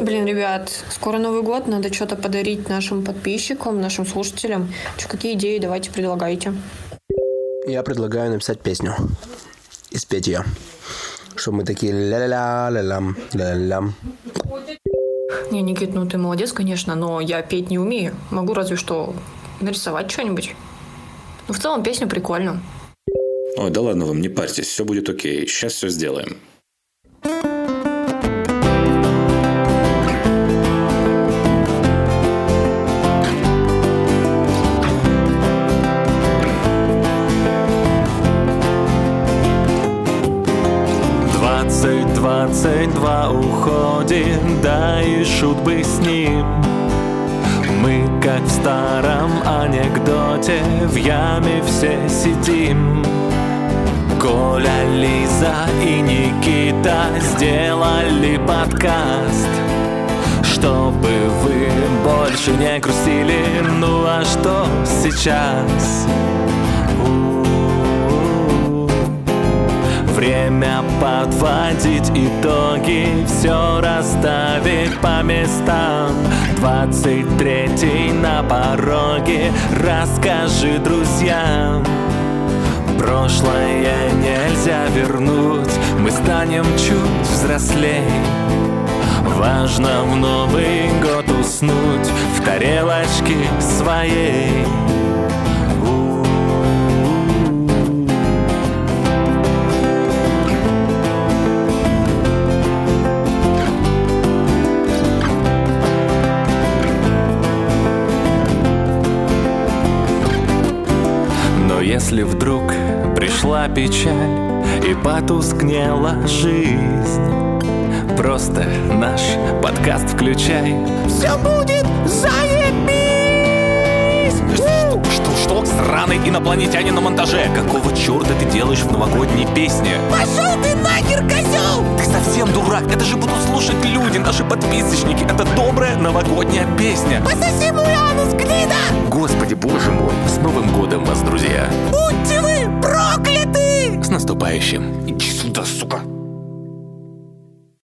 Блин, ребят, скоро Новый год, надо что-то подарить нашим подписчикам, нашим слушателям. Че, какие идеи давайте предлагайте. Я предлагаю написать песню и спеть ее. Чтобы мы такие ля-ля-ля, ля-лям, ля-лям. Не, Никит, ну ты молодец, конечно, но я петь не умею. Могу разве что нарисовать что-нибудь. Ну, в целом, песню прикольно. Ой, да ладно вам, не парьтесь, все будет окей. Сейчас все сделаем. Двадцать, двадцать два уходит, да и шут бы с ним. Мы, как в старом анекдоте, в яме все сидим. Коля, Лиза и Никита сделали подкаст Чтобы вы больше не грустили Ну а что сейчас? У-у-у. Время подводить итоги Все расставить по местам. Двадцать третий на пороге Расскажи друзьям. Прошлое нельзя вернуть Мы станем чуть взрослей. Важно в Новый год уснуть В тарелочке своей если вдруг пришла печаль и потускнела жизнь, просто наш подкаст включай. Все будет заебись! Что, что, что? Сраный инопланетянин на монтаже. Какого черта ты делаешь в новогодней песне? Пошел ты нахер, козел! Ты совсем дурак, это же будут слушать люди, наши подписочники. Это добрая новогодняя песня. Пососи мой анус, гнида! Господи, боже мой, с Новым наступающим! Иди сюда, сука.